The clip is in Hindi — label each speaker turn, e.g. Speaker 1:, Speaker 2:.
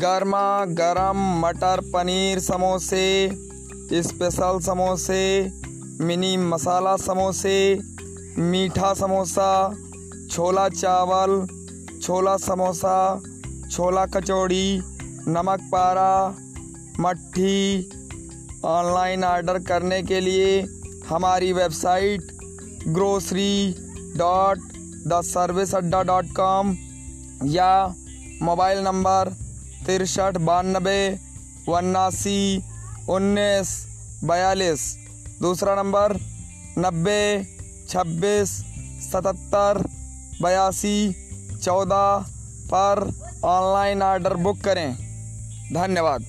Speaker 1: गर्मा गरम मटर पनीर समोसे, स्पेशल समोसे, मिनी मसाला समोसे, मीठा समोसा, छोला चावल, छोला समोसा, छोला कचौड़ी, नमक पारा, मट्ठी। ऑनलाइन ऑर्डर करने के लिए हमारी website grocery dot the service adda dot com या मोबाइल नंबर तिरसठ, बानबे, उन्नासी, उन्नीस, बयालीस। दूसरा नंबर, नब्बे, छब्बीस, सतहत्तर, बयासी, चौदह पर ऑनलाइन ऑर्डर बुक करें। धन्यवाद।